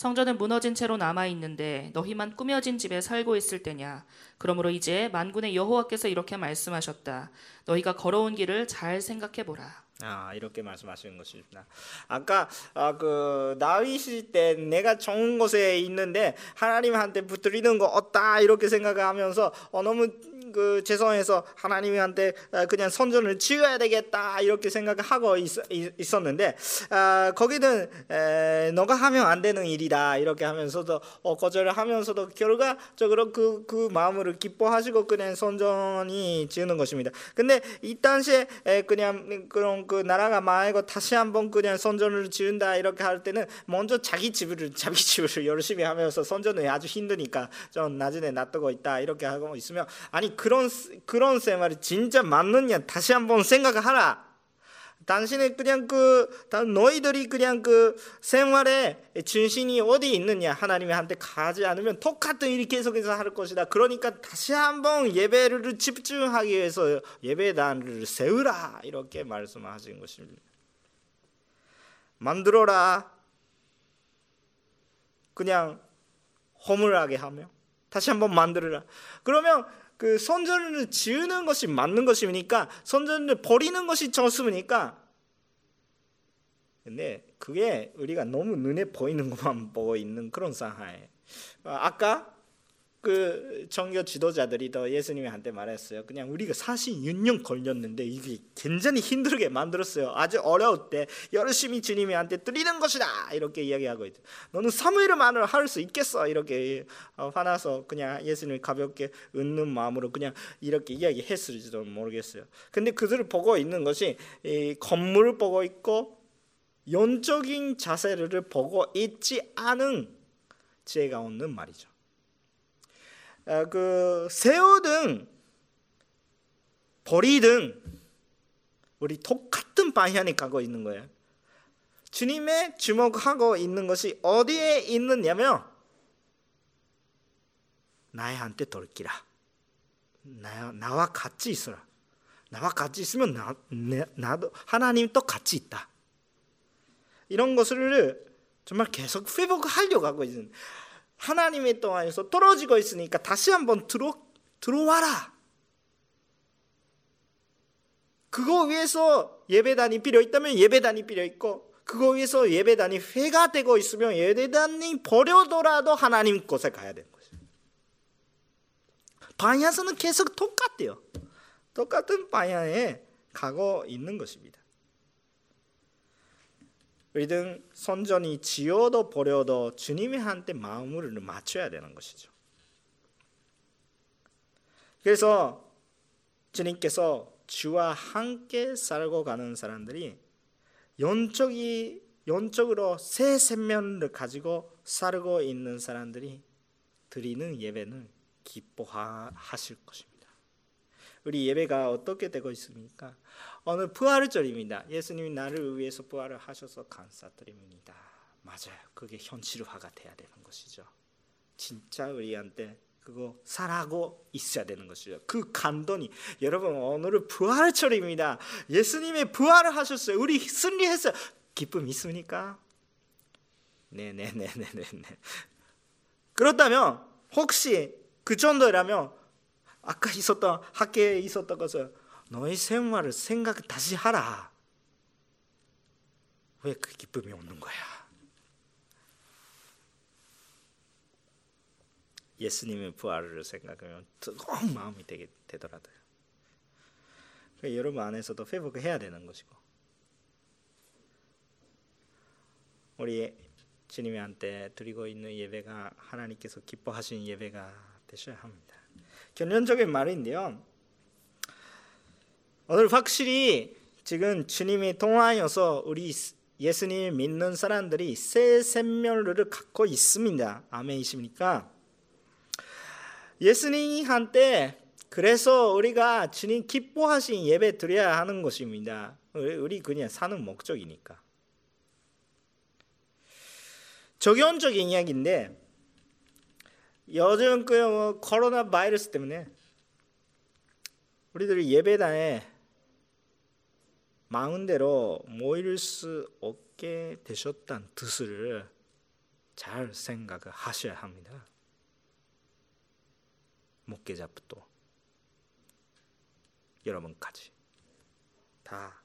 성전은 무너진 채로 남아 있는데 너희만 꾸며진 집에 살고 있을 때냐? 그러므로 이제 만군의 여호와께서 이렇게 말씀하셨다. 너희가 걸어온 길을 잘 생각해 보라. 아 이렇게 말씀하시는 것입니다. 아까 아, 그 다윗이 때 내가 좋은 곳에 있는데 하나님한테 붙들리는 거 없다 이렇게 생각하면서 어, 너무 그 죄송해서 하나님한테 어, 그냥 선전을 지어야 되겠다 이렇게 생각하고 있, 었는데 아, 거기는 에, 너가 하면 안 되는 일이다 이렇게 하면서도 어, 거절을 하면서도 결과적으로 그, 그 마음을 기뻐하시고 그냥 선전이 지는 것입니다. 근데 이 당시에 에, 그냥 그런 그 나라가 망하고 다시 한번 그냥 선전을 지은다 이렇게 할 때는 먼저 자기 집을 자기 집을 *laughs* 열심히 하면서 선전이 아주 힘드니까 좀 나중에 놔두고 있다 이렇게 하고 있으면 아니 그런 그런 생활이 진짜 맞느냐 다시 한번 생각하라. 당신의 그냥 그 너희들이 그냥 그 생활의 중심이 어디 있느냐 하나님한테 가지 않으면 똑같은 일이 계속해서 할 것이다. 그러니까 다시 한번 예배를 집중하기 위해서 예배단을 세우라 이렇게 말씀하신 것입니다. 만들어라. 그냥 허물하게 하며 다시 한번 만들어라. 그러면 그 선전을 지으는 것이 맞는 것이니까 선전을 버리는 것이 좋습니까? 근데 그게 우리가 너무 눈에 보이는 것만 보고 있는 그런 상황에 아까 그 종교 지도자들이 더 예수님한테 말했어요. 그냥 우리가 46년 걸렸는데 이게 굉장히 힘들게 만들었어요. 아주 어려울 때 열심히 주님한테 드리는 것이다 이렇게 이야기하고 있죠. 너는 사무엘만을 할 수 있겠어 이렇게 어, 화나서 그냥 예수님 가볍게 웃는 마음으로 그냥 이렇게 이야기했을지도 모르겠어요. 근데 그들을 보고 있는 것이 이 건물을 보고 있고 영적인 자세를 보고 있지 않은 죄가 없는 말이죠. 어, 그 세우든 버리든 우리 똑같은 방향에 가고 있는 거예요. 주님의 주목하고 있는 것이 어디에 있느냐면 나한테 돌기라. 나, 나와 같이 있어라. 나와 같이 있으면 나, 내, 나도 하나님도 같이 있다. 이런 것을 정말 계속 회복하려고 하고 있는 하나님의 동안에서 떨어지고 있으니까 다시 한번 들어 들어와라. 그거 위해서 예배단이 필요 있다면 예배단이 필요 있고 그거 위해서 예배단이 회가 되고 있으면 예배단이 버려더라도 하나님 곳에 가야 되는 거죠. 방향성은 계속 똑같대요. 똑같은 방향에 가고 있는 것입니다. 우리는 선전이 지어도 버려도 주님의 한테 마음을 맞춰야 되는 것이죠. 그래서 주님께서 주와 함께 살고 가는 사람들이 영적이 영적으로 새 생명을 가지고 살고 있는 사람들이 드리는 예배는 기뻐하실 것입니다. 우리 예배가 어떻게 되고 있습니까? 오늘 부활절입니다. 예수님이 나를 위해서 부활을 하셔서 감사드립니다. 맞아요. 그게 현실화가 돼야 되는 것이죠. 진짜 우리한테 그거 살아고 있어야 되는 것이죠. 그 감동이 여러분 오늘은 부활절입니다. 예수님의 부활을 하셨어요. 우리 승리했어요. 기쁨 있습니까? 네네네네네. 그렇다면 혹시 그 정도라면 아까 있었던 학교에 있었던 것을 너의 생활을 생각 다시 하라. 왜 그 기쁨이 없는 거야? 예수님의 부활을 생각하면 뜨거운 마음이 되게 되더라고요. 그러니까 여러분 안에서도 회복해야 되는 것이고 우리 주님한테 드리고 있는 예배가 하나님께서 기뻐하신 예배가 되셔야 합니다. 결론적인 말인데요. 오늘 확실히 지금 주님이 통하여서 우리 예수님 믿는 사람들이 새 생명을 갖고 있습니다. 아멘이십니까? 예수님한테 그래서 우리가 주님 기뻐하신 예배 드려야 하는 것입니다. 우리 그냥 사는 목적이니까. 적용적인 이야기인데 요즘 그 코로나 바이러스 때문에 우리들이 예배단에 마음대로 모일 수 없게 되셨다는 뜻을 잘 생각을 하셔야 합니다. 목회자부터 여러분까지 다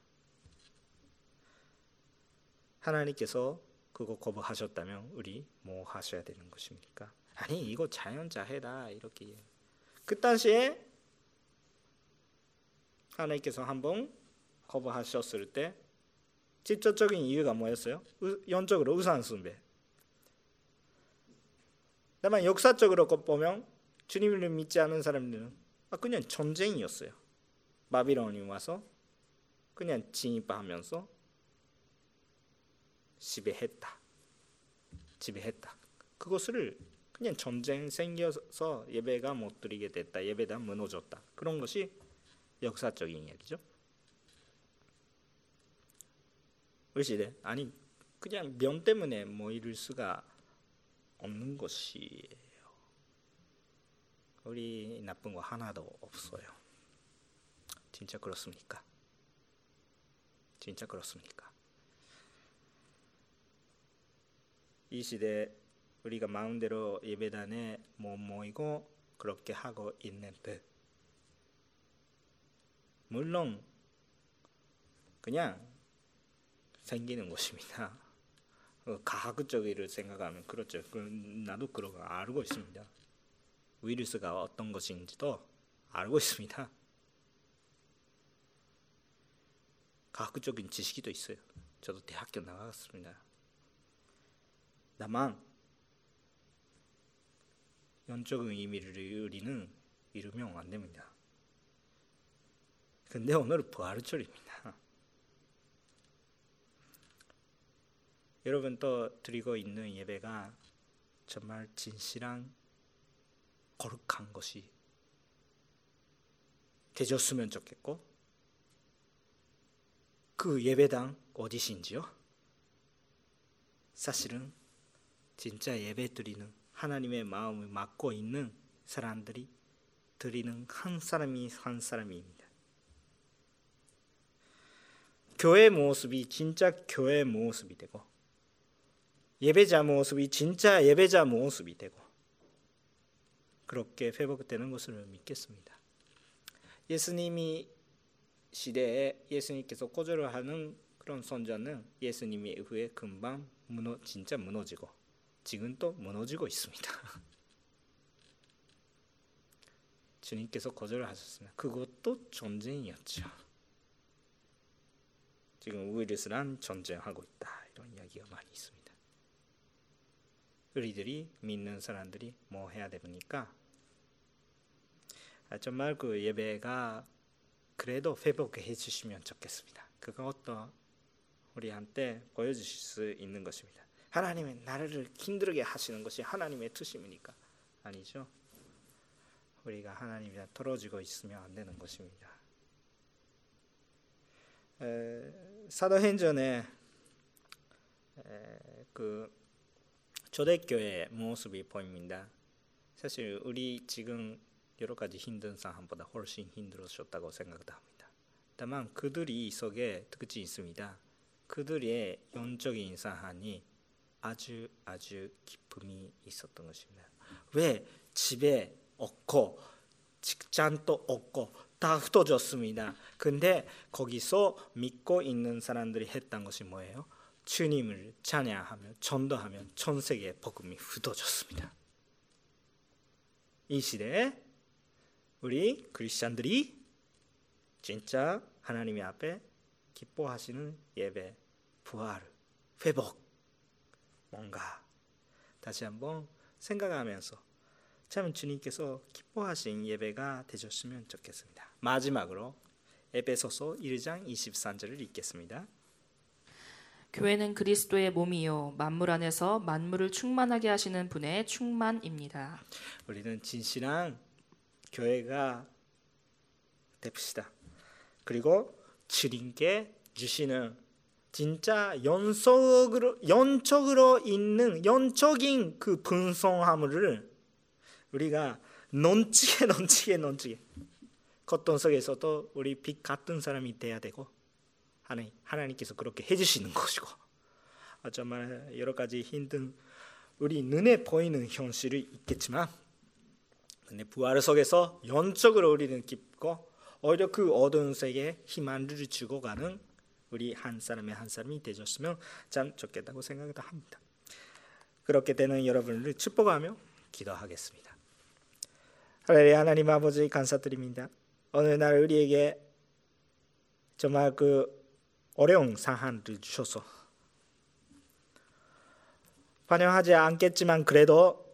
하나님께서 그거 거부하셨다면 우리 뭐 하셔야 되는 것입니까? 아니 이거 자연자해다 이렇게 그 당시에 하나님께서 한번 거부하셨을 때 직접적인 이유가 뭐였어요? 영적으로 우상 숭배. 다만 역사적으로 보면 주님을 믿지 않은 사람들은 아, 그냥 전쟁이었어요. 바비론이 와서 그냥 진입하면서 지배했다. 지배했다. 그것을 그냥 전쟁 생겨서 예배가 못 드리게 됐다. 예배가 무너졌다. 그런 것이 역사적인 이야기죠. 왜 시대? 아니 그냥 면 때문에 뭐 이룰 수가 없는 것이에요. 우리 나쁜 거 하나도 없어요. 진짜 그렇습니까? 진짜 그렇습니까? 이 시대 우리가 마음대로 예배단에 못 모이고 그렇게 하고 있는 듯. 물론 그냥 생기는 것입니다. 과학적으로 생각하면 그렇죠. 나도 그런 거 알고 있습니다. 위루스가 어떤 것인지도 알고 있습니다. 과학적인 지식이 있어요. 저도 대학교 나갔습니다. 다만 영적인 의미를 우리는 이루면 안 됩니다. 근데 오늘은 부활절입니다. 여러분 또 드리고 있는 예배가 정말 진실한 거룩한 것이 되졌으면 좋겠고 그 예배당 어디신지요? 사실은 진짜 예배 드리는 하나님의 마음을 맡고 있는 사람들이 드리는 한 사람이 한 사람입니다. 교회 모습이 진짜 교회 모습이 되고 예배자 모습이 진짜 예배자 모습이 되고 그렇게 회복되는 것을 믿겠습니다. 예수님이 시대에 예수님께서 거절하는 그런 선전은 예수님의 후에 금방 무너 진짜 무너지고 지금 또 무너지고 있습니다. *laughs* 주님께서 거절하셨습니다. 그것도 전쟁이었죠. 지금 우이르스랑 전쟁하고 있다 이런 이야기가 많이 있습니다. 우리들이 믿는 사람들이 뭐 해야 됩니까? 아, 정말 그 예배가 그래도 회복해 주시면 좋겠습니다. 그것도 우리한테 보여주실 수 있는 것입니다. 하나님의 나를 힘들게 하시는 것이 하나님의 뜻입니까? 아니죠. 우리가 하나님이랑 떨어지고 있으면 안 되는 것입니다. 에, 사도행전에 에, 그 초대교회 모습이 보입니다. 사실 우리 지금 여러 가지 힘든 상황보다 훨씬 힘들었다고 생각합니다. 다만 그들이 속에 특징이 있습니다. 그들의 영적인 상황이 아주 아주 기쁨이 있었던 것입니다. 왜 집에 없고 직장도 없고 다 흩어졌습니다. 근데 거기서 믿고 있는 사람들이 했던 것이 뭐예요? 주님을 찬양하며 전도하며 전 세계 복음이 흩어졌습니다. 이 시대에 우리 크리스천들이 진짜 하나님의 앞에 기뻐하시는 예배, 부활, 회복 뭔가 다시 한번 생각하면서 참 주님께서 기뻐하신 예배가 되셨으면 좋겠습니다. 마지막으로 에베소서 1장 23절을 읽겠습니다. 교회는 그리스도의 몸이요 만물 안에서 만물을 충만하게 하시는 분의 충만입니다. 우리는 진실한 교회가 됩시다. 그리고 주님께 주시는 진짜 연속으로 연적으로 있는 연적인 그 분성함을 우리가 넘치게 넘치게 넘치게 겉돈 속에서도 우리 빛 같은 사람이 돼야 되고 하나님 하나님께서 그렇게 해주시는 것이고 정말 여러 가지 힘든 우리 눈에 보이는 현실이 있겠지만 근데 부활 속에서 영적으로 우리는 깊고 오히려 그 어두운 세계에 희망을 주고 가는 우리 한 사람의 한 사람이 되셨으면 참 좋겠다고 생각합니다. 그렇게 되는 여러분을 축복하며 기도하겠습니다. 할렐루야 하나님 아버지 감사드립니다. 어느 날 우리에게 정말 그 어려운 상황을 주셔서 환영하지 않겠지만 그래도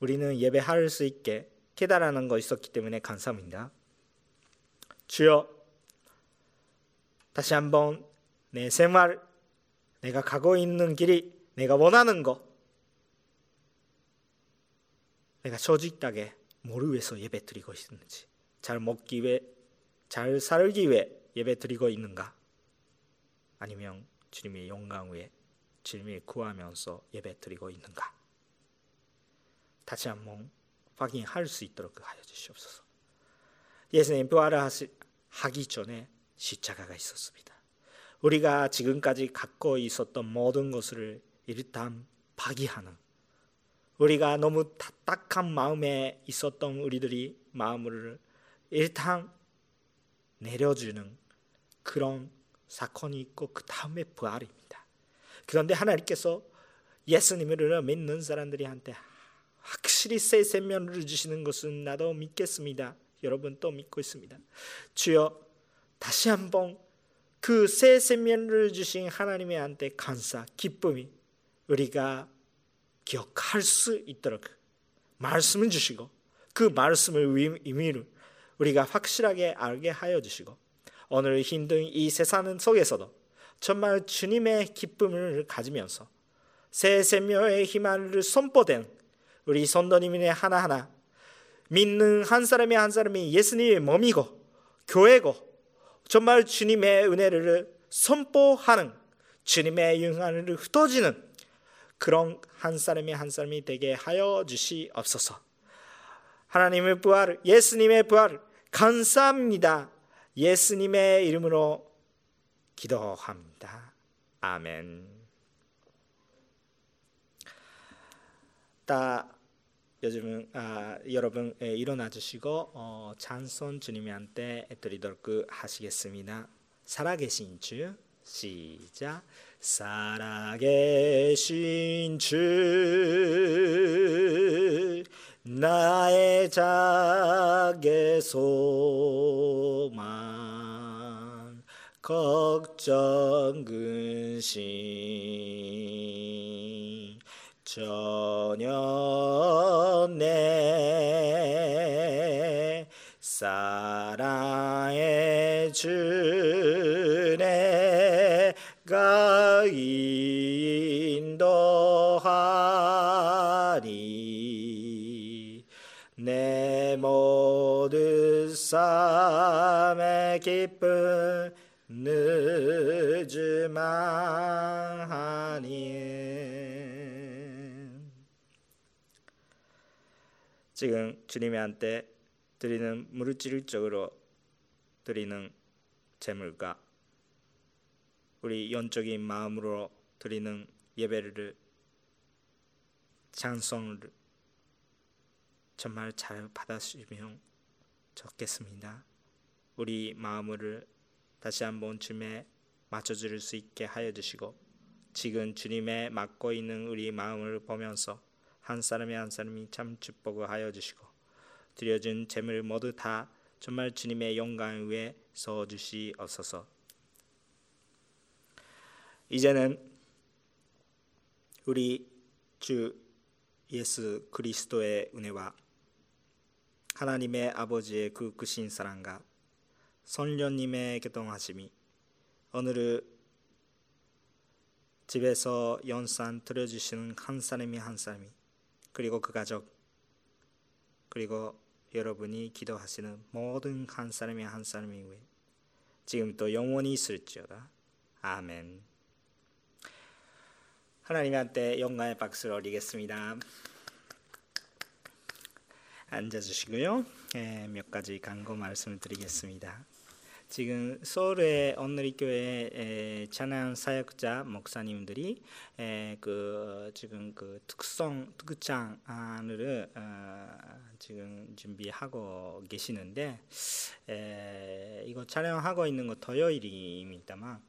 우리는 예배할 수 있게 깨달아는 거 있었기 때문에 감사합니다. 주여 다시 한번 내 생활 내가 가고 있는 길이 내가 원하는 거 내가 조직하게 뭐를 위해서 예배 드리고 있는지 잘 먹기 위해 잘 살기 위해 예배 드리고 있는가 아니면 주님의 영광 위해 주님을 구하면서 예배 드리고 있는가 다시 한번 확인할 수 있도록 하여 주시옵소서 예수님 부활을 하기 전에 십자가가 있었습니다. 우리가 지금까지 갖고 있었던 모든 것을 일단 파기하는 우리가 너무 딱딱한 마음에 있었던 우리들이 마음을 일단 내려주는 그런 사건이 있고 그 다음에 부활입니다. 그런데 하나님께서 예수님을 믿는 사람들이한테 확실히 새 생명을 주시는 것은 나도 믿겠습니다. 여러분 또 믿고 있습니다. 주여 다시 한번 그 새 생명을 주신 하나님의 한테 감사, 기쁨이 우리가 기억할 수 있도록 말씀을 주시고 그 말씀의 의미를 우리가 확실하게 알게 하여 주시고 오늘 힘든 이 세상 속에서도 정말 주님의 기쁨을 가지면서 새 생명의 희망을 선포된 우리 선도님의 하나하나 믿는 한 사람이 한 사람이 예수님의 몸이고 교회고 정말 주님의 은혜를 선포하는 주님의 영광을 흩어지는 그런 한 사람이 한 사람이 되게 하여 주시옵소서. 하나님의 부활, 예수님의 부활 감사합니다. 예수님의 이름으로 기도합니다. 아멘. 다 요즘은 아, 여러분 예, 일어나 주시고 어, 찬송 주님한테 드리도록 하시겠습니다. 살아계신 주 시작 살아계신 주 나의 작게 소망 걱정 근심 전혀 내 사랑의 주 삶의 기쁨 늦음하니. 지금 주님한테 드리는 물질적으로 드리는 재물과 우리 영적인 마음으로 드리는 예배를 찬송을 정말 잘 받아주시면 좋겠습니다. 우리 마음을 다시 한번 주님에 맞춰줄 수 있게 하여 주시고 지금 주님의 맡고 있는 우리 마음을 보면서 한 사람이 한 사람이 참 축복을 하여 주시고 드려진 재물 모두 다 정말 주님의 영광 위에 서 주시옵소서. 이제는 우리 주 예수 그리스도의 은혜와 하나님의 아버지의 그 크신 사랑과 성령님의 교통하심이 오늘 집에서 연산 들어주시는 한 사람이 한 사람이 그리고 그 가족 그리고 여러분이 기도하시는 모든 한 사람이 한 사람이 위해 지금도 영원히 있을지어다. 아멘. 하나님한테 영광의 박수를 올리겠습니다 앉아주시고요. 예, 몇 가지 간구 말씀을 드리겠습니다. 지금 서울의 언너리 교회 찬양 사역자 목사님들이 에, 그 지금 그 특성 특장을 어, 지금 준비하고 계시는데 에, 이거 촬영하고 있는 거 토요일입니다만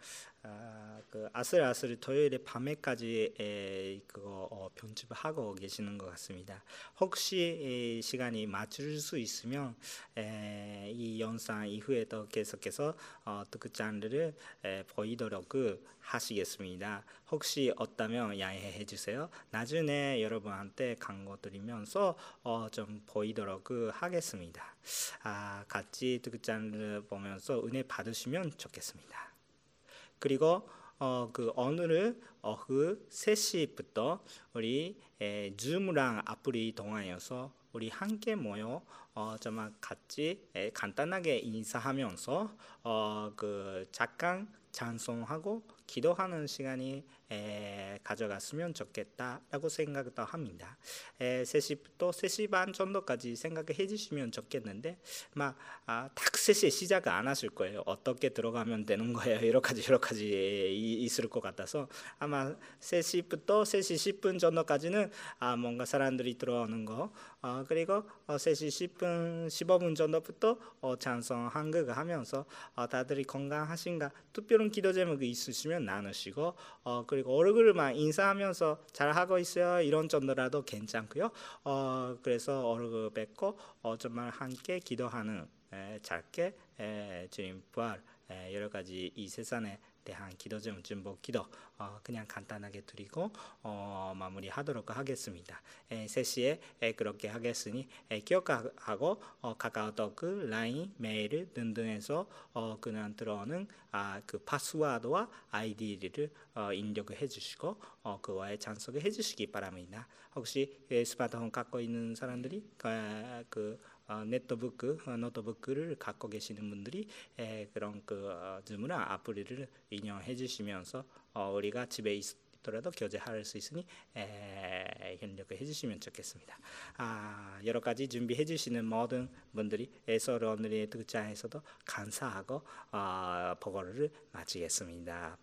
아, 그 아슬아슬 토요일에 밤에까지 에, 그거 어, 편집하고 계시는 것 같습니다. 혹시 에, 시간이 맞출 수 있으면 에, 이 영상 이후에도 계속해서 어, 그 장르를 에, 보이도록 그 하시겠습니다. 혹시 없다면 양해해 주세요. 나중에 여러분한테 광고 드리면서 어, 좀 보이도록 그 하겠습니다. 아, 같이 그 장르 보면서 은혜 받으시면 좋겠습니다. 그리고 어, 그 오늘은 오후 3시부터 우리 에, 줌랑 아플이 동화여서 우리 함께 모여 어, 정말 같이 에, 간단하게 인사하면서 어, 그 잠깐 찬송하고 기도하는 시간이 에, 가져갔으면 좋겠다라고 생각도 합니다. 에, 3시부터 3시 반 정도까지 생각해 주시면 좋겠는데 막 아, 딱 3시에 시작을 안 하실 거예요. 어떻게 들어가면 되는 거예요. 여러 가지 여러 가지 있을 것 같아서 아마 3시부터 3시 10분 정도까지는 아, 뭔가 사람들이 들어오는 거 어, 그리고 어, 3시 10분 15분 정도부터 어, 찬송 한국 하면서 어, 다들 건강하신가 특별한 기도 제목이 있으시면 나누시고 어, 그리고 얼굴만 인사하면서 잘 하고 있어요 이런 정도라도 괜찮고요. 어, 그래서 얼굴 뵙고 어, 정말 함께 기도하는 에, 짧게 에, 주님 부활 에, 여러 가지 이 세상에 대한 기도 좀 준복 기도 어, 그냥 간단하게 드리고 어, 마무리하도록 하겠습니다. 에, 3시에 에, 그렇게 하겠으니 에, 기억하고 어, 카카오톡, 라인, 메일 등등에서 어, 그냥 들어오는 아, 그 패스워드와 아이디를 어, 입력해 주시고 어, 그와의 참석을 해 주시기 바랍니다. 혹시 에, 스마트폰 갖고 있는 사람들이 그, 그 어, 네트북, 어, 노트북을 갖고 계시는 분들이 에, 그런 그 어, Zoom이나 아플리를 이용해 주시면서 어, 우리가 집에 있 더라도 교제할 수 있으니 에, 협력을 해주시면 좋겠습니다. 아, 여러 가지 준비해 주시는 모든 분들이 서로 오늘의 특장에서도 감사하고 어, 보고를 마치겠습니다.